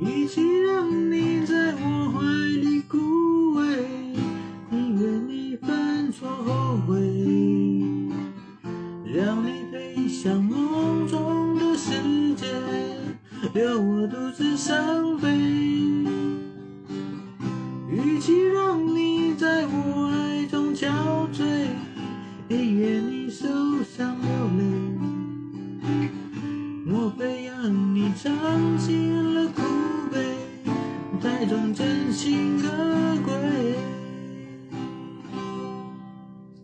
与其让你在我怀里枯萎，宁愿你犯错后悔，让你飞向梦中的世界，留我独自伤悲。与其让你在我爱中憔悴，宁愿你受伤流泪。莫非让你尝尽唱真心歌。